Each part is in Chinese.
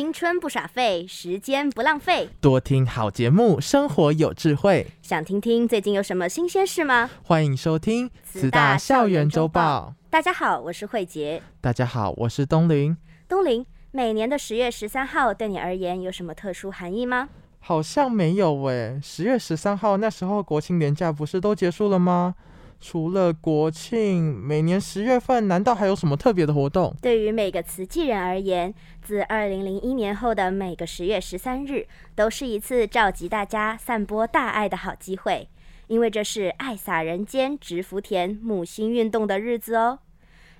青春不耍废，时间不浪费，多听好节目，生活有智慧。想听听最近有什么新鲜事吗？欢迎收听慈大校园周报。大家好，我是慧杰。大家好，我是东林。东林，每年的十月十三号对你而言有什么特殊含义吗？好像没有诶。十月十三号那时候国庆年假不是都结束了吗？除了国庆，每年十月份难道还有什么特别的活动？对于每个慈济人而言，自二零零一年后的每个十月十三日，都是一次召集大家散播大爱的好机会，因为这是爱洒人间、植福田、母心运动的日子哦。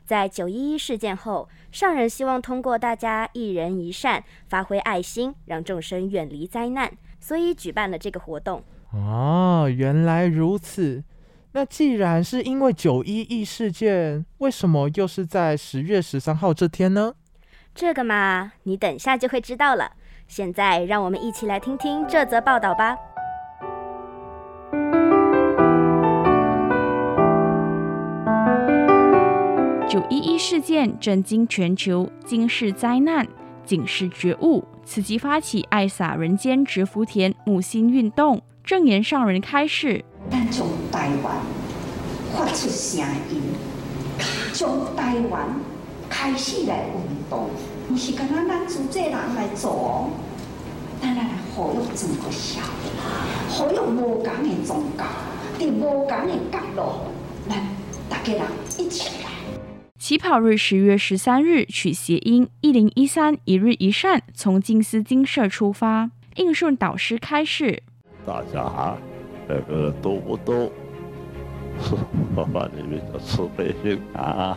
在九一一事件后，上人希望通过大家一人一善，发挥爱心，让众生远离灾难，所以举办了这个活动。哦，原来如此。那既然是因为九一一事件，为什么又是在十月十三号这天呢？这个嘛，你等下就会知道了。现在让我们一起来听听这则报道吧。九一一事件震惊全球，惊世灾难，警示觉悟，此即发起爱洒人间植福田木心运动，正言上人开示。从台湾发出声音，从台湾开始来运动，不是跟咱咱自己人来做，咱来呼吁整个社会，呼吁无共的宗教，伫无共的角落，来大家人一起来。起跑日十月十三日取谐音一零一三一日一善，从静思精舍出发，应顺导师开示。大家好。这个多不多？爸爸里面的慈悲心啊，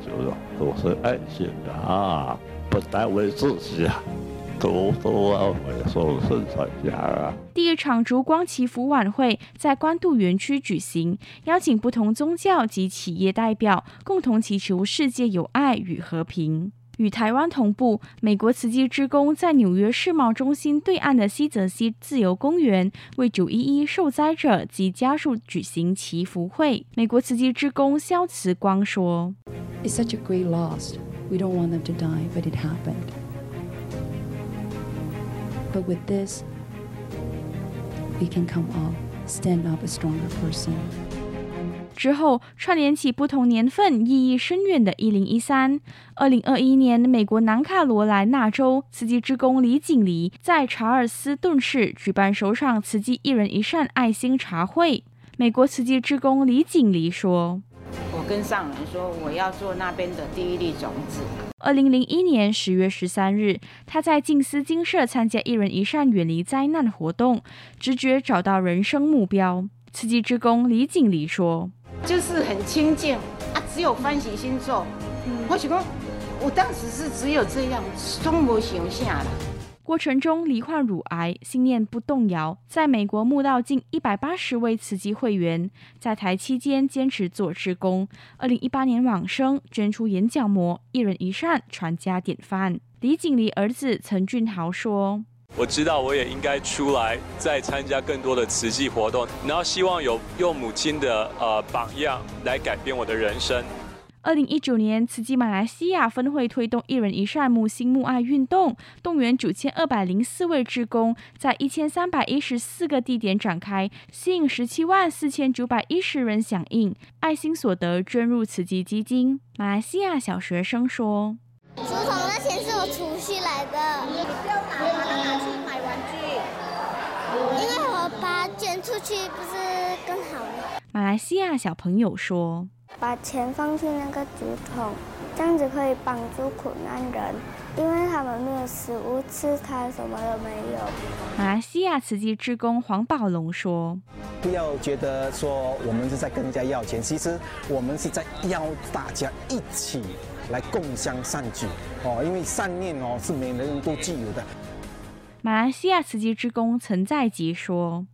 就是都是爱心的啊，不单为自己啊，都都要为众生着想啊。第一场烛光祈福晚会在官渡园区举行，邀请不同宗教及企业代表，共同祈求世界有爱与和平。与台湾同步，美国慈济志工在纽约世贸中心对岸的西泽西自由公园为九一一受灾者及家属举行祈福会。美国慈济志工萧慈光说：“It's such a great loss. We don't want them to die, but it happened. But with this, we can come up, stand up a stronger person.” 之后串联起不同年份意义深远的一零一三，二零二一年，美国南卡罗来纳州慈济之工李锦黎在查尔斯顿市举办首场慈济一人一善爱心茶会。美国慈济之工李锦黎说：“我跟上人说，我要做那边的第一粒种子。”二零零一年十月十三日，他在静思精舍参加一人一善远离灾难活动，直觉找到人生目标。慈济之工李锦黎说。就是很清净啊，只有欢喜心做。我想讲，我当时是只有这样，从没想下了。过程中罹患乳癌，信念不动摇，在美国募到近一百八十位慈济会员，在台期间坚持做志工。二零一八年往生，捐出眼角膜，一人一善，传家典范。李锦黎儿子陈俊豪说。我知道我也应该出来再参加更多的慈济活动，然后希望有用母亲的呃榜样来改变我的人生。二零一九年，慈济马来西亚分会推动一人一善木心木爱运动，动员九千二百零四位志工，在一千三百一十四个地点展开，吸引十七万四千九百一十人响应，爱心所得捐入慈济基金。马来西亚小学生说。竹筒那钱是我储蓄来的，你不要拿，把它拿去买玩具，因为我把捐出去不是更好吗？马来西亚小朋友说：“把钱放进那个竹筒，这样子可以帮助苦难人，因为他们没有食物吃，他什么都没有。”马来西亚慈济志工黄宝龙说：“不要觉得说我们是在跟人家要钱，其实我们是在邀大家一起。”来共襄善举哦，因为善念哦是每个人都具有的。马来西亚慈济之工陈在吉说：“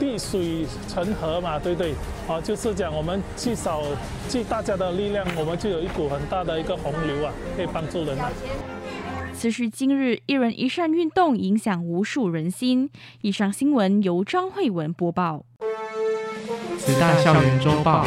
地水成河嘛，对不对？啊，就是讲我们聚少聚大家的力量，我们就有一股很大的一个洪流啊，可以帮助人啊。此时今日，一人一善运动影响无数人心。以上新闻由张惠文播报。慈大校园周报。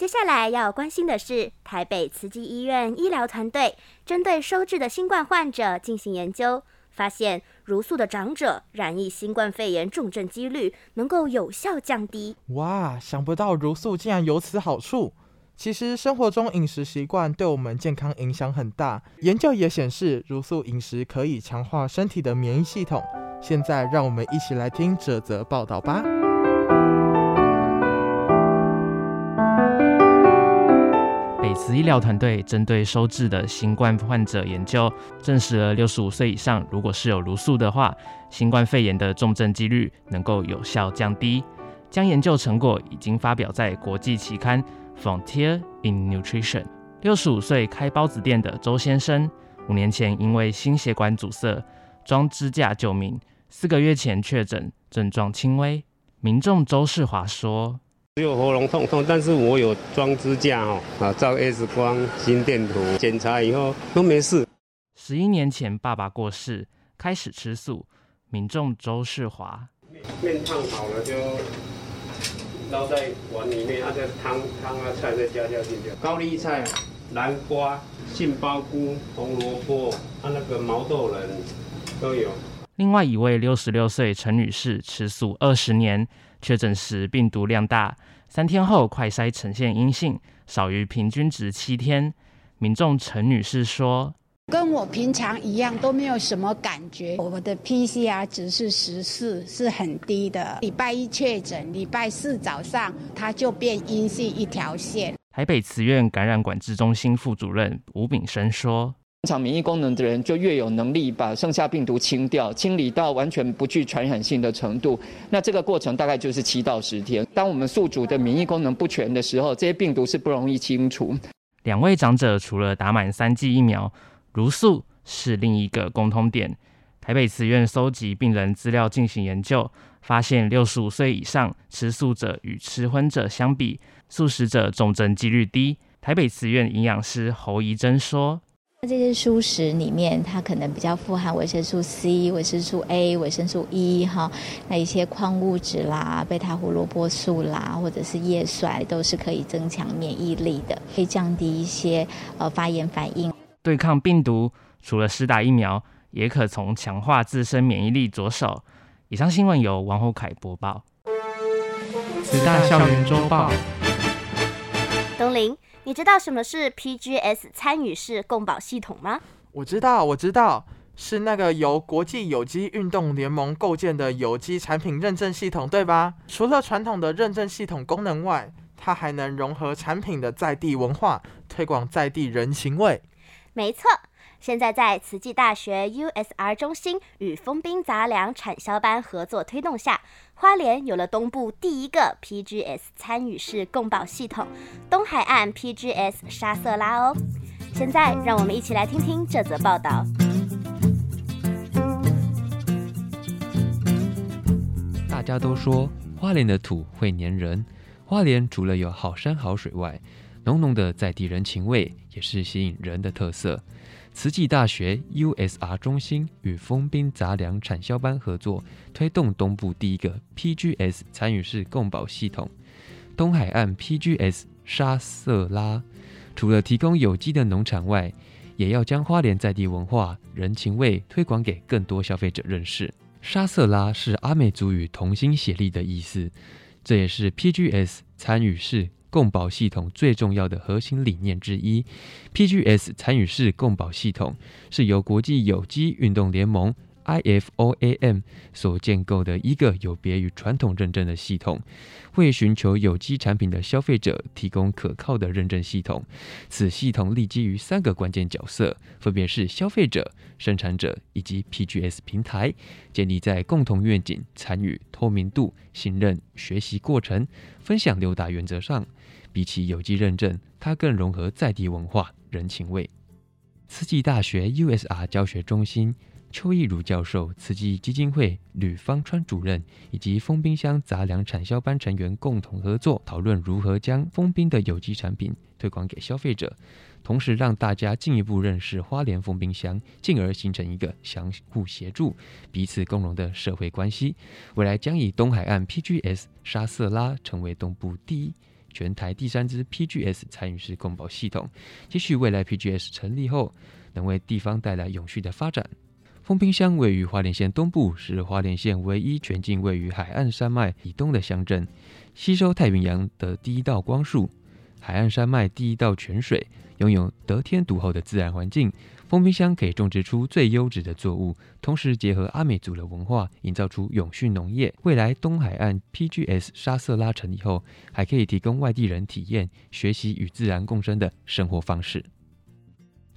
接下来要关心的是，台北慈济医院医疗团队针对收治的新冠患者进行研究，发现茹素的长者染疫新冠肺炎重症几率能够有效降低。哇，想不到茹素竟然有此好处！其实生活中饮食习惯对我们健康影响很大，研究也显示茹素饮食可以强化身体的免疫系统。现在让我们一起来听这则报道吧。北慈医疗团队针对收治的新冠患者研究，证实了六十五岁以上如果是有茹素的话，新冠肺炎的重症几率能够有效降低。将研究成果已经发表在国际期刊。Frontier in Nutrition，六十五岁开包子店的周先生，五年前因为心血管阻塞装支架救命，四个月前确诊，症状轻微。民众周世华说：“只有喉咙痛痛，但是我有装支架哦，啊，照 X 光、心电图检查以后都没事。”十一年前爸爸过世，开始吃素。民众周世华：“面烫好了就。”捞在碗里面，啊，这汤汤啊菜再加加进去。高丽菜、南瓜、杏鲍菇、红萝卜，啊，那个毛豆仁都有。另外一位六十六岁陈女士吃素二十年，确诊时病毒量大，三天后快筛呈现阴性，少于平均值七天。民众陈女士说。跟我平常一样，都没有什么感觉。我的 PCR 值是十四，是很低的。礼拜一确诊，礼拜四早上它就变阴性一条线。台北慈院感染管制中心副主任吴炳生说：“正常免疫功能的人就越有能力把剩下病毒清掉，清理到完全不具传染性的程度。那这个过程大概就是七到十天。当我们宿主的免疫功能不全的时候，这些病毒是不容易清除。”两位长者除了打满三剂疫苗。茹素是另一个共通点。台北慈院搜集病人资料进行研究，发现六十五岁以上吃素者与吃荤者相比，素食者重症几率低。台北慈院营养师侯怡珍说：“那这些素食里面，它可能比较富含维生素 C、维生素 A、维生素 E 哈，那一些矿物质啦、贝塔胡萝卜素啦，或者是叶酸，都是可以增强免疫力的，可以降低一些呃发炎反应。”对抗病毒，除了施打疫苗，也可从强化自身免疫力着手。以上新闻由王厚凯播报。十大校园周报。东林，你知道什么是 PGS 参与式共保系统吗？我知道，我知道，是那个由国际有机运动联盟构建的有机产品认证系统，对吧？除了传统的认证系统功能外，它还能融合产品的在地文化，推广在地人情味。没错，现在在慈济大学 USR 中心与丰滨杂粮产销班合作推动下，花莲有了东部第一个 PGS 参与式共保系统——东海岸 PGS 沙瑟拉哦。现在让我们一起来听听这则报道。大家都说花莲的土会黏人，花莲除了有好山好水外，浓浓的在地人情味也是吸引人的特色。慈济大学 USR 中心与丰滨杂粮产销班合作，推动东部第一个 PGS 参与式共保系统——东海岸 PGS 沙瑟拉。除了提供有机的农产外，也要将花莲在地文化、人情味推广给更多消费者认识。沙瑟拉是阿美族语“同心协力”的意思，这也是 PGS 参与式。共保系统最重要的核心理念之一，PGS 参与式共保系统是由国际有机运动联盟 IFOAM 所建构的一个有别于传统认证的系统，为寻求有机产品的消费者提供可靠的认证系统。此系统立基于三个关键角色，分别是消费者、生产者以及 PGS 平台，建立在共同愿景、参与、透明度、信任、学习过程、分享六大原则上。比起有机认证，它更融合在地文化、人情味。慈济大学 USR 教学中心邱义儒教授、慈济基金会吕方川主任以及封冰乡杂粮产销班成员共同合作，讨论如何将封冰的有机产品推广给消费者，同时让大家进一步认识花莲封冰乡，进而形成一个相互协助、彼此共荣的社会关系。未来将以东海岸 PGS 沙瑟拉成为东部第一、全台第三支 PGS 参与式共保系统，期许未来 PGS 成立后，能为地方带来永续的发展。丰滨乡位于花莲县东部，是花莲县唯一全境位于海岸山脉以东的乡镇，吸收太平洋的第一道光束，海岸山脉第一道泉水，拥有得天独厚的自然环境。丰滨乡可以种植出最优质的作物，同时结合阿美族的文化，营造出永续农业。未来东海岸 PGS 沙瑟拉成立后，还可以提供外地人体验、学习与自然共生的生活方式。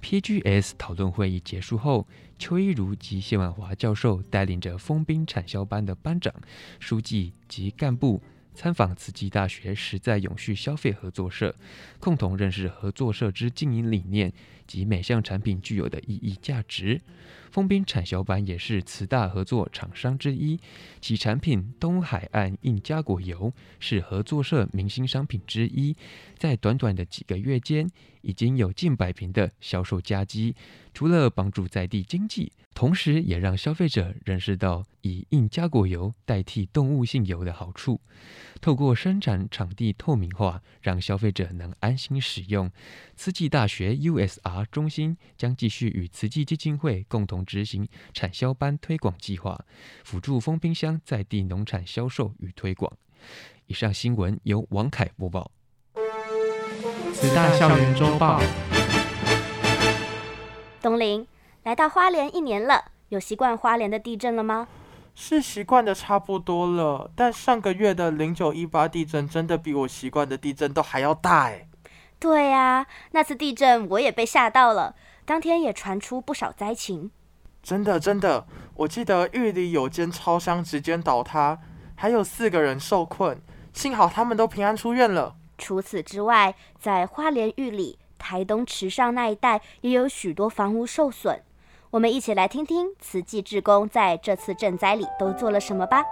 PGS 讨论会议结束后，邱一如及谢婉华教授带领着丰滨产销班的班长、书记及干部参访慈济大学实在永续消费合作社，共同认识合作社之经营理念及每项产品具有的意义价值。丰滨产销班也是慈大合作厂商之一，其产品东海岸印加果油是合作社明星商品之一，在短短的几个月间，已经有近百瓶的销售佳绩。除了帮助在地经济，同时也让消费者认识到以印加果油代替动物性油的好处。透过生产场地透明化，让消费者能安心使用。慈济大学 USR 中心将继续与慈济基金会共同执行产销班推广计划，辅助封冰箱在地农产销售与推广。以上新闻由王凯播报。慈大校园周报。东林来到花莲一年了，有习惯花莲的地震了吗？是习惯的差不多了，但上个月的零九一八地震真的比我习惯的地震都还要大哎。对呀，那次地震我也被吓到了，当天也传出不少灾情。真的真的，我记得狱里有间超商直接倒塌，还有四个人受困，幸好他们都平安出院了。除此之外，在花莲狱里。台东池上那一带也有许多房屋受损，我们一起来听听慈济志工在这次赈灾里都做了什么吧。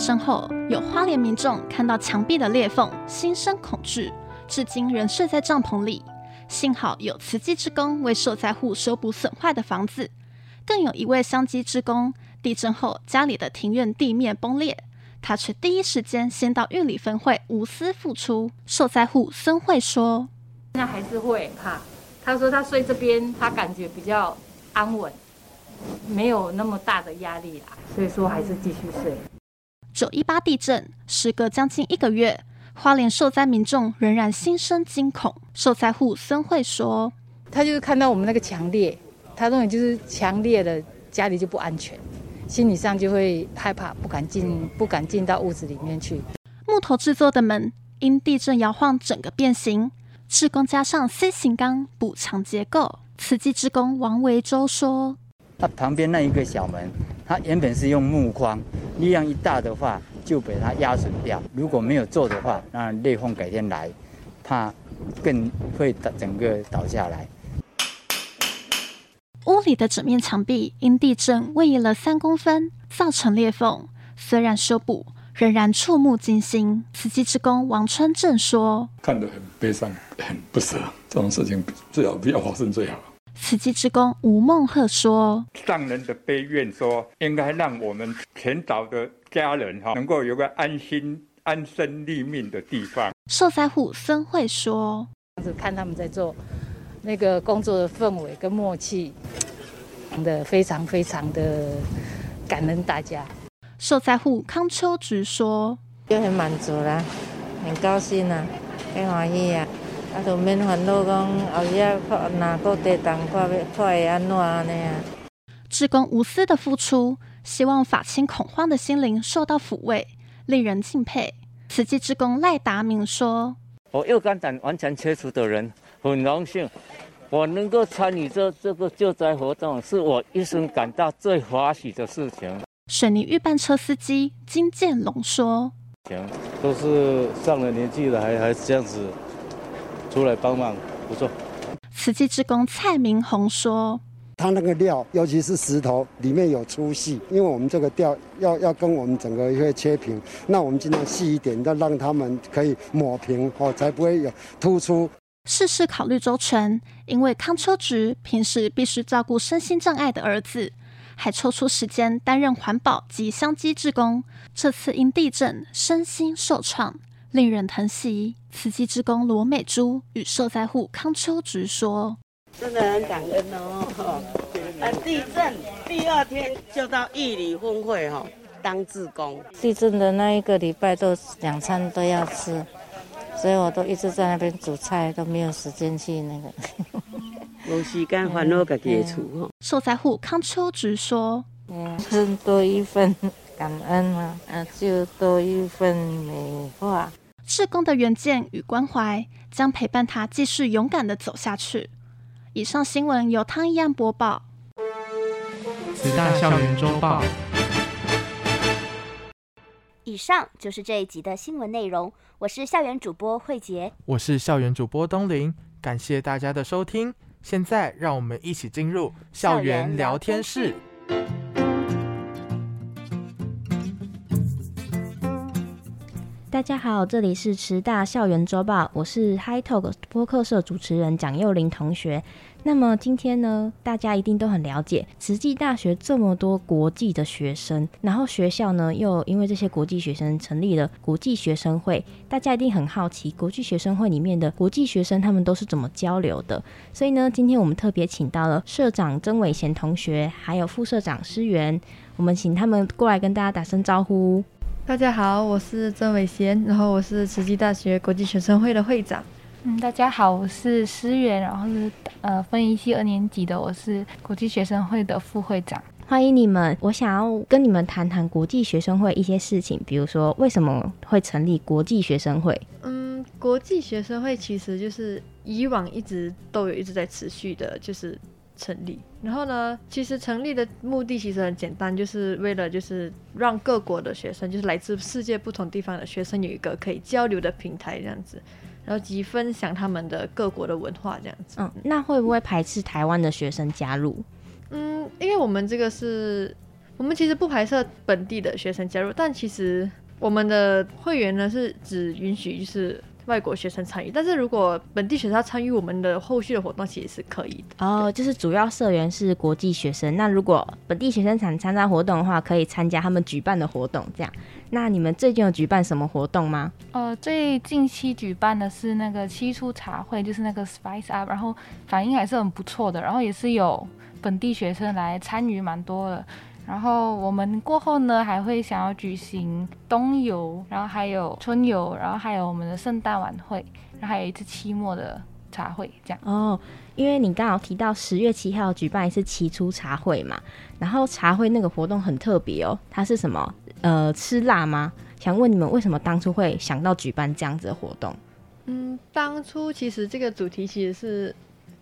身后，有花莲民众看到墙壁的裂缝，心生恐惧，至今仍睡在帐篷里。幸好有慈济之工为受灾户修补损坏的房子，更有一位香积志工。地震后，家里的庭院地面崩裂，他却第一时间先到玉里分会无私付出。受灾户孙慧说：“那还是会怕。他说他睡这边，他感觉比较安稳，没有那么大的压力啦，所以说还是继续睡。”九一八地震时隔将近一个月，花莲受灾民众仍然心生惊恐。受灾户孙慧说：“他就是看到我们那个强烈，他认为就是强烈的，家里就不安全。”心理上就会害怕，不敢进，不敢进到屋子里面去。木头制作的门因地震摇晃，整个变形。志工加上 C 型钢补强结构。慈济志工王维洲说：“它旁边那一个小门，它原本是用木框，力量一大的话就被它压损掉。如果没有做的话，那裂缝改天来，怕更会倒，整个倒下来。”屋里的整面墙壁因地震位移了三公分，造成裂缝。虽然修补，仍然触目惊心。慈济之工王春正说：“看得很悲伤，很不舍。这种事情最好不要发生最好。”慈济之工吴梦鹤说：“上人的悲愿说，应该让我们全岛的家人哈，能够有个安心、安身立命的地方。”受灾户孙慧说：“看他们在做。”那个工作的氛围跟默契，的非常非常的感恩大家。受灾户康秋菊说：“就很满足啦，很高兴啦，很欢喜呀。啊，就免烦恼讲后日哪个地震快快会安怎呢？”志工无私的付出，希望法亲恐慌的心灵受到抚慰，令人敬佩。慈济志工赖达明说：“我右肝胆完全切除的人。”很荣幸，我能够参与这这个救灾活动，是我一生感到最欢喜的事情。水泥预拌车司机金建龙说：“行，都是上了年纪了还还是这样子出来帮忙，不错。慈济志工蔡明宏说。他那个料，尤其是石头里面有粗细，因为我们这个吊要要跟我们整个会切平，那我们尽量细一点，要让他们可以抹平哦，才不会有突出。事事考虑周全，因为康秋菊平时必须照顾身心障碍的儿子，还抽出时间担任环保及香积志工。这次因地震身心受创，令人疼惜。慈济之工罗美珠与受灾户康秋菊说。真的很感恩哦！啊，地震第二天就到义里分会哈当志工。地震的那一个礼拜都两餐都要吃，所以我都一直在那边煮菜，都没有时间去那个。有时间烦恼自己的厝哈。受灾户康秋菊说：“嗯，多一份感恩嘛，啊，就多一份美化。志工的援建与关怀，将陪伴他继续勇敢的走下去。”以上新闻由汤一安播报。慈大校园周报。以上就是这一集的新闻内容。我是校园主播慧杰，我是校园主播东林。感谢大家的收听。现在让我们一起进入校园聊天室。大家好，这里是慈大校园周报，我是 Hi Talk 播客社主持人蒋幼玲同学。那么今天呢，大家一定都很了解慈济大学这么多国际的学生，然后学校呢又因为这些国际学生成立了国际学生会，大家一定很好奇国际学生会里面的国际学生他们都是怎么交流的。所以呢，今天我们特别请到了社长曾伟贤同学，还有副社长施源，我们请他们过来跟大家打声招呼。大家好，我是曾伟贤，然后我是慈济大学国际学生会的会长。嗯，大家好，我是思源，然后是呃分一系二年级的，我是国际学生会的副会长。欢迎你们，我想要跟你们谈谈国际学生会一些事情，比如说为什么会成立国际学生会？嗯，国际学生会其实就是以往一直都有一直在持续的，就是成立。然后呢，其实成立的目的其实很简单，就是为了就是让各国的学生，就是来自世界不同地方的学生有一个可以交流的平台，这样子。然后及分享他们的各国的文化这样子。嗯，那会不会排斥台湾的学生加入？嗯，因为我们这个是，我们其实不排斥本地的学生加入，但其实我们的会员呢是只允许就是。外国学生参与，但是如果本地学生要参与我们的后续的活动，其实是可以的。哦，就是主要社员是国际学生，那如果本地学生想参加活动的话，可以参加他们举办的活动。这样，那你们最近有举办什么活动吗？呃，最近期举办的是那个七出茶会，就是那个 Spice Up，然后反应还是很不错的，然后也是有本地学生来参与蛮多的。然后我们过后呢，还会想要举行冬游，然后还有春游，然后还有我们的圣诞晚会，然后还有一次期末的茶会，这样。哦，因为你刚好提到十月七号举办一次期初茶会嘛，然后茶会那个活动很特别哦，它是什么？呃，吃辣吗？想问你们为什么当初会想到举办这样子的活动？嗯，当初其实这个主题其实是，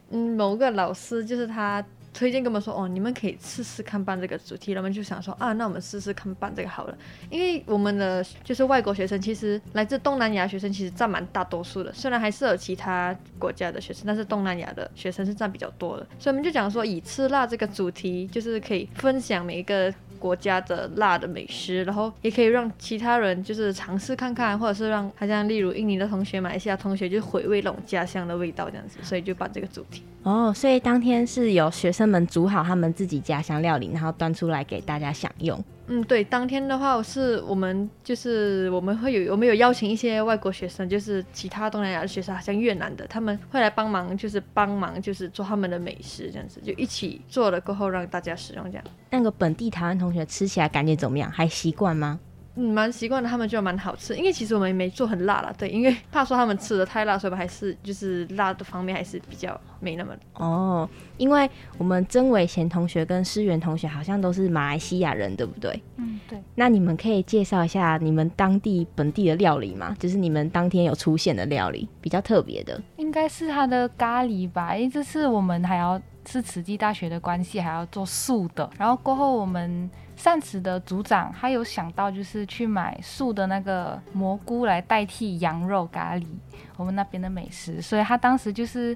嗯，某个老师就是他。推荐跟我们说哦，你们可以试试看办这个主题，我们就想说啊，那我们试试看办这个好了。因为我们的就是外国学生，其实来自东南亚学生其实占蛮大多数的，虽然还是有其他国家的学生，但是东南亚的学生是占比较多的。所以我们就讲说，以吃辣这个主题，就是可以分享每一个国家的辣的美食，然后也可以让其他人就是尝试看看，或者是让好像例如印尼的同学、马来西亚同学就回味那种家乡的味道这样子，所以就把这个主题。哦，所以当天是有学生们煮好他们自己家乡料理，然后端出来给大家享用。嗯，对，当天的话是我们就是我们会有我们有邀请一些外国学生，就是其他东南亚的学生，好像越南的，他们会来帮忙，就是帮忙就是做他们的美食这样子，就一起做了过后让大家使用这样。那个本地台湾同学吃起来感觉怎么样？还习惯吗？嗯，蛮习惯的，他们就蛮好吃。因为其实我们也没做很辣了，对，因为怕说他们吃的太辣，所以我们还是就是辣的方面还是比较没那么哦。因为我们曾伟贤同学跟施源同学好像都是马来西亚人，对不对？嗯，对。那你们可以介绍一下你们当地本地的料理吗？就是你们当天有出现的料理，比较特别的。应该是他的咖喱吧，因为这次我们还要是慈济大学的关系，还要做素的。然后过后我们。善慈的组长他有想到就是去买素的那个蘑菇来代替羊肉咖喱，我们那边的美食，所以他当时就是。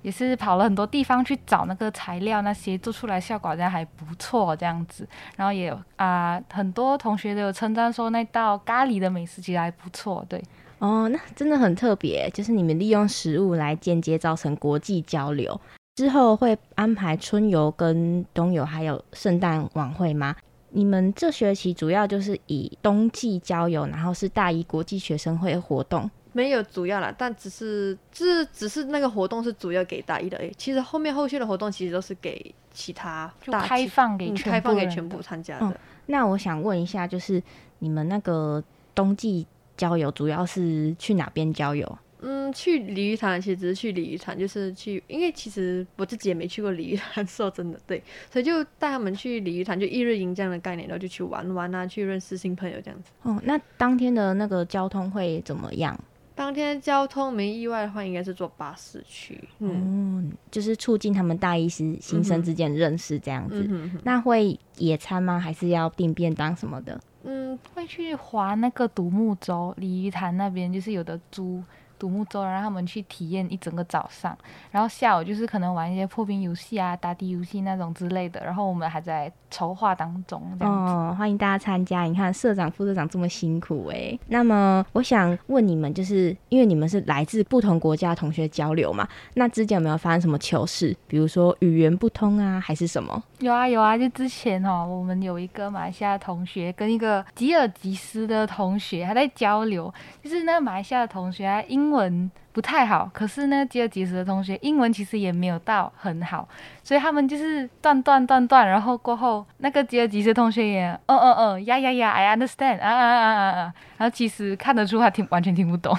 也是跑了很多地方去找那个材料，那些做出来效果好像还不错这样子。然后也有啊、很多同学都有称赞说那道咖喱的美食其实还不错。对，哦，那真的很特别，就是你们利用食物来间接造成国际交流。之后会安排春游、跟冬游，还有圣诞晚会吗？你们这学期主要就是以冬季郊游，然后是大一国际学生会活动。没有主要啦，但只是，这只是那个活动是主要给大一的诶。其实后面后续的活动其实都是给其他大就开放给开放给全部参加的。嗯，那我想问一下，就是你们那个冬季郊游主要是去哪边郊游？嗯，去鲤鱼潭，其实只是去鲤鱼潭，就是去，因为其实我自己也没去过鲤鱼潭，说真的，对，所以就带他们去鲤鱼潭，就一日营这样的概念，然后就去玩玩啊，去认识新朋友这样子。哦，那当天的那个交通会怎么样？当天交通没意外的话，应该是坐巴士去。嗯，就是促进他们大一师新生之间认识这样子。嗯。那会野餐吗？还是要订便当什么的？嗯，会去划那个独木舟，鲤鱼潭那边就是有的租。独木舟，让他们去体验一整个早上，然后下午就是可能玩一些破冰游戏啊、答题游戏那种之类的。然后我们还在筹划当中，这样子。哦，欢迎大家参加！你看社长、副社长这么辛苦诶。那么我想问你们，就是因为你们是来自不同国家的同学交流嘛，那之前有没有发生什么糗事？比如说语言不通啊，还是什么？有啊有啊，就之前哦，我们有一个马来西亚同学跟一个吉尔吉斯的同学还在交流，就是那个马来西亚的同学啊，英。英文不太好，可是呢，吉尔吉斯的同学英文其实也没有到很好，所以他们就是断断断断，然后过后那个吉尔吉斯同学也，嗯嗯嗯，呀呀呀，I understand，啊啊啊啊啊，然后其实看得出他听完全听不懂。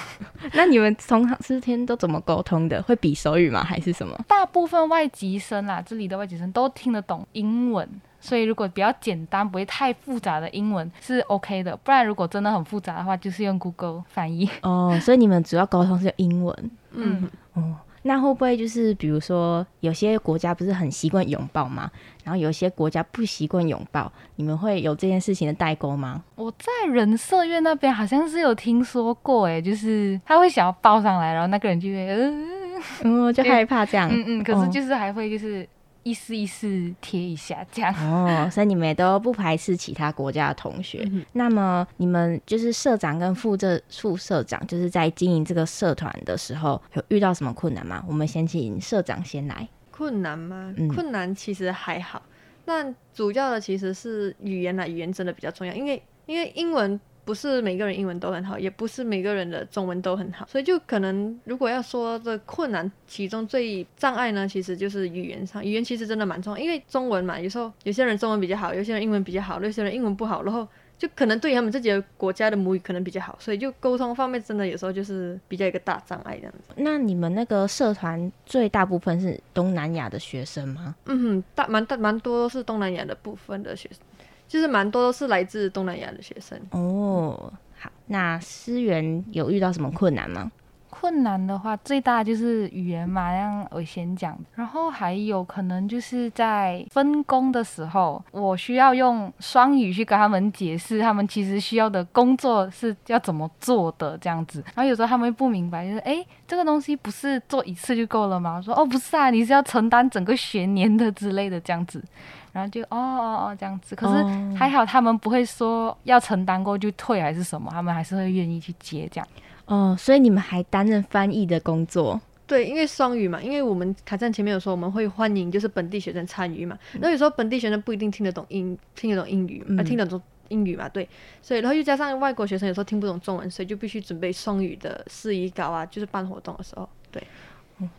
那你们从四天都怎么沟通的？会比手语吗？还是什么？大部分外籍生啦，这里的外籍生都听得懂英文。所以，如果比较简单、不会太复杂的英文是 OK 的，不然如果真的很复杂的话，就是用 Google 翻译。哦，所以你们主要沟通是用英文。嗯，哦，那会不会就是比如说有些国家不是很习惯拥抱吗？然后有些国家不习惯拥抱，你们会有这件事情的代沟吗？我在人社院那边好像是有听说过，哎，就是他会想要抱上来，然后那个人就会，嗯，嗯，就害怕这样。嗯嗯，可是就是还会就是。意思意思贴一下这样 哦，所以你们也都不排斥其他国家的同学。嗯、那么你们就是社长跟副社副社长，就是在经营这个社团的时候，有遇到什么困难吗？我们先请社长先来。困难吗？嗯、困难其实还好，但主要的其实是语言啦，语言真的比较重要，因为因为英文。不是每个人英文都很好，也不是每个人的中文都很好，所以就可能如果要说的困难，其中最障碍呢，其实就是语言上。语言其实真的蛮重要，因为中文嘛，有时候有些人中文比较好，有些人英文比较好，有些人英文不好，然后就可能对他们自己的国家的母语可能比较好，所以就沟通方面真的有时候就是比较一个大障碍这样子。那你们那个社团最大部分是东南亚的学生吗？嗯，大蛮大蛮多都是东南亚的部分的学生。就是蛮多都是来自东南亚的学生哦。好，那思源有遇到什么困难吗？困难的话，最大就是语言嘛，像我先讲。然后还有可能就是在分工的时候，我需要用双语去跟他们解释，他们其实需要的工作是要怎么做的这样子。然后有时候他们会不明白，就是哎，这个东西不是做一次就够了吗？我说哦，不是啊，你是要承担整个学年的之类的这样子。然后就哦哦哦这样子，可是还好他们不会说要承担过就退还是什么，他们还是会愿意去接这样。哦，所以你们还担任翻译的工作？对，因为双语嘛，因为我们卡站前面有说我们会欢迎就是本地学生参与嘛，那、嗯、有时候本地学生不一定听得懂英听得懂英语，嗯、听得懂英语嘛，对，所以然后又加上外国学生有时候听不懂中文，所以就必须准备双语的事宜稿啊，就是办活动的时候，对。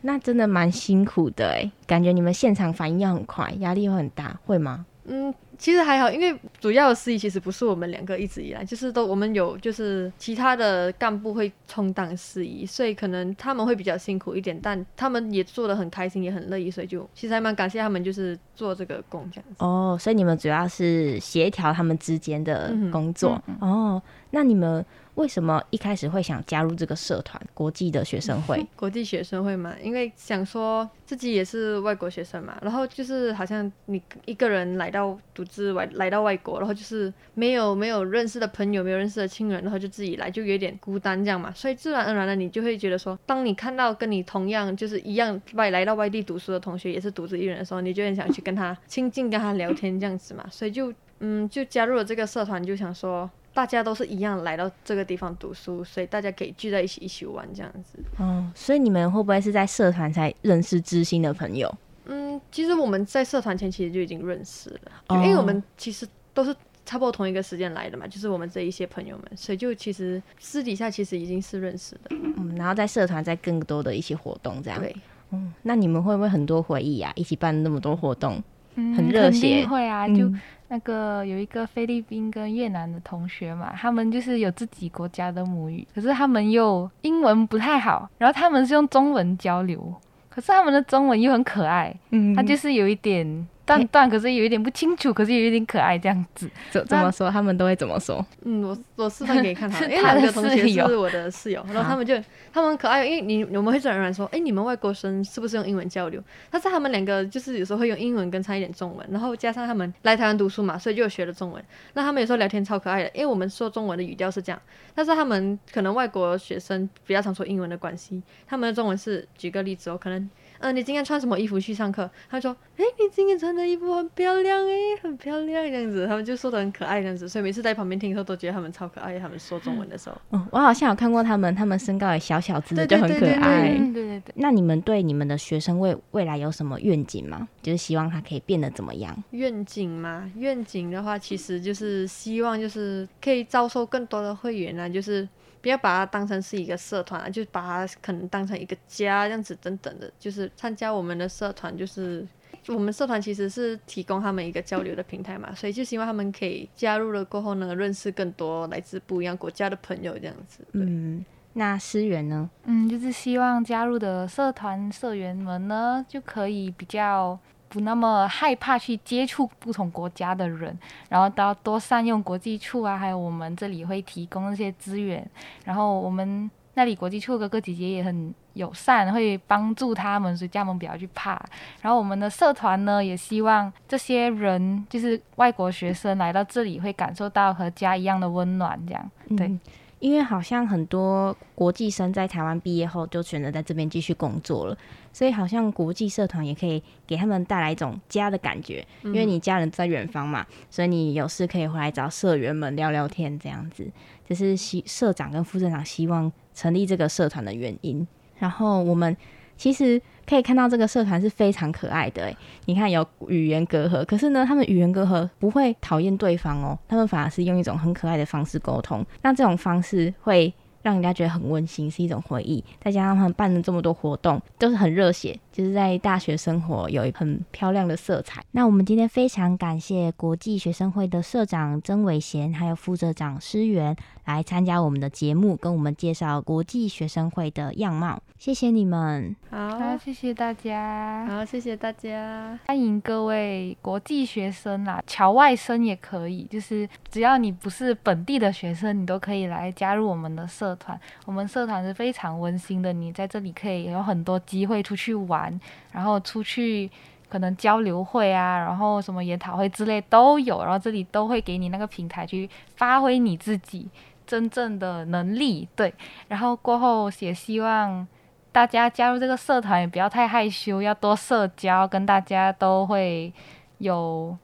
那真的蛮辛苦的哎，感觉你们现场反应要很快，压力会很大，会吗？嗯，其实还好，因为主要的司仪其实不是我们两个一直以来，就是都我们有就是其他的干部会充当司仪，所以可能他们会比较辛苦一点，但他们也做的很开心，也很乐意，所以就其实还蛮感谢他们，就是做这个工这样子。哦，所以你们主要是协调他们之间的工作。嗯嗯嗯、哦，那你们。为什么一开始会想加入这个社团——国际的学生会？国际学生会嘛，因为想说自己也是外国学生嘛，然后就是好像你一个人来到独自外来到外国，然后就是没有没有认识的朋友，没有认识的亲人，然后就自己来，就有点孤单这样嘛。所以自然而然的，你就会觉得说，当你看到跟你同样就是一样外来到外地读书的同学，也是独自一人的时候，你就很想去跟他亲近，跟他聊天这样子嘛。所以就嗯，就加入了这个社团，就想说。大家都是一样来到这个地方读书，所以大家可以聚在一起一起玩这样子。哦，所以你们会不会是在社团才认识知心的朋友？嗯，其实我们在社团前其实就已经认识了，哦、因为我们其实都是差不多同一个时间来的嘛，就是我们这一些朋友们，所以就其实私底下其实已经是认识的。嗯，然后在社团再更多的一些活动这样。对，嗯，那你们会不会很多回忆啊？一起办那么多活动，嗯、很热血。会啊，就。嗯那个有一个菲律宾跟越南的同学嘛，他们就是有自己国家的母语，可是他们又英文不太好，然后他们是用中文交流，可是他们的中文又很可爱，嗯，他就是有一点。断断，可是有一点不清楚，可是有一点可爱，这样子。怎怎么说？他们都会怎么说？嗯，我我示范给你看好了，因为两个同学是我的室友，然后他们就他们可爱，因为你我们会自然而然说，哎、欸，你们外国生是不是用英文交流？但是他们两个就是有时候会用英文跟掺一点中文，然后加上他们来台湾读书嘛，所以就学了中文。那他们有时候聊天超可爱的，因为我们说中文的语调是这样，但是他们可能外国学生比较常说英文的关系，他们的中文是举个例子哦，可能。嗯、呃，你今天穿什么衣服去上课？他说，哎、欸，你今天穿的衣服很漂亮哎，很漂亮这样子，他们就说的很可爱这样子，所以每次在旁边听的时候都觉得他们超可爱。他们说中文的时候，嗯，我好像有看过他们，他们身高也小小只的，就很可爱。对对对。那你们对你们的学生未未来有什么愿景吗？就是希望他可以变得怎么样？愿景吗？愿景的话，其实就是希望就是可以招收更多的会员啊，就是。不要把它当成是一个社团啊，就把它可能当成一个家这样子等等的，就是参加我们的社团，就是我们社团其实是提供他们一个交流的平台嘛，所以就希望他们可以加入了过后呢，认识更多来自不一样国家的朋友这样子。嗯，那思源呢？嗯，就是希望加入的社团社员们呢，就可以比较。不那么害怕去接触不同国家的人，然后都要多善用国际处啊，还有我们这里会提供一些资源，然后我们那里国际处哥哥姐姐也很友善，会帮助他们，所以叫他们不要去怕。然后我们的社团呢，也希望这些人就是外国学生来到这里会感受到和家一样的温暖，这样对。因为好像很多国际生在台湾毕业后就选择在这边继续工作了，所以好像国际社团也可以给他们带来一种家的感觉。因为你家人在远方嘛，所以你有事可以回来找社员们聊聊天，这样子。这是希社长跟副社长希望成立这个社团的原因。然后我们。其实可以看到这个社团是非常可爱的，你看有语言隔阂，可是呢，他们语言隔阂不会讨厌对方哦，他们反而是用一种很可爱的方式沟通，那这种方式会。让人家觉得很温馨，是一种回忆。再加上他们办了这么多活动，都是很热血，就是在大学生活有一很漂亮的色彩。那我们今天非常感谢国际学生会的社长曾伟贤，还有副社长施源来参加我们的节目，跟我们介绍国际学生会的样貌。谢谢你们，好，好，谢谢大家，好，谢谢大家，欢迎各位国际学生啦，侨外生也可以，就是只要你不是本地的学生，你都可以来加入我们的。社团，我们社团是非常温馨的。你在这里可以有很多机会出去玩，然后出去可能交流会啊，然后什么研讨会之类都有。然后这里都会给你那个平台去发挥你自己真正的能力。对，然后过后也希望大家加入这个社团，也不要太害羞，要多社交，跟大家都会有。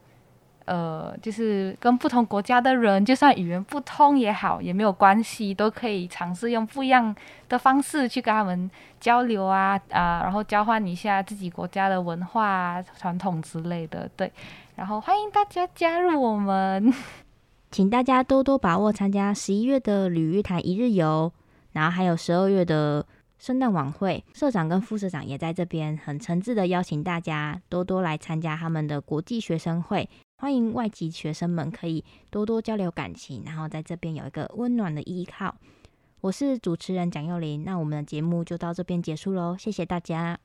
呃，就是跟不同国家的人，就算语言不通也好，也没有关系，都可以尝试用不一样的方式去跟他们交流啊啊，然后交换一下自己国家的文化、传统之类的。对，然后欢迎大家加入我们，请大家多多把握参加十一月的旅日台一日游，然后还有十二月的圣诞晚会。社长跟副社长也在这边很诚挚的邀请大家多多来参加他们的国际学生会。欢迎外籍学生们可以多多交流感情，然后在这边有一个温暖的依靠。我是主持人蒋幼玲，那我们的节目就到这边结束喽，谢谢大家。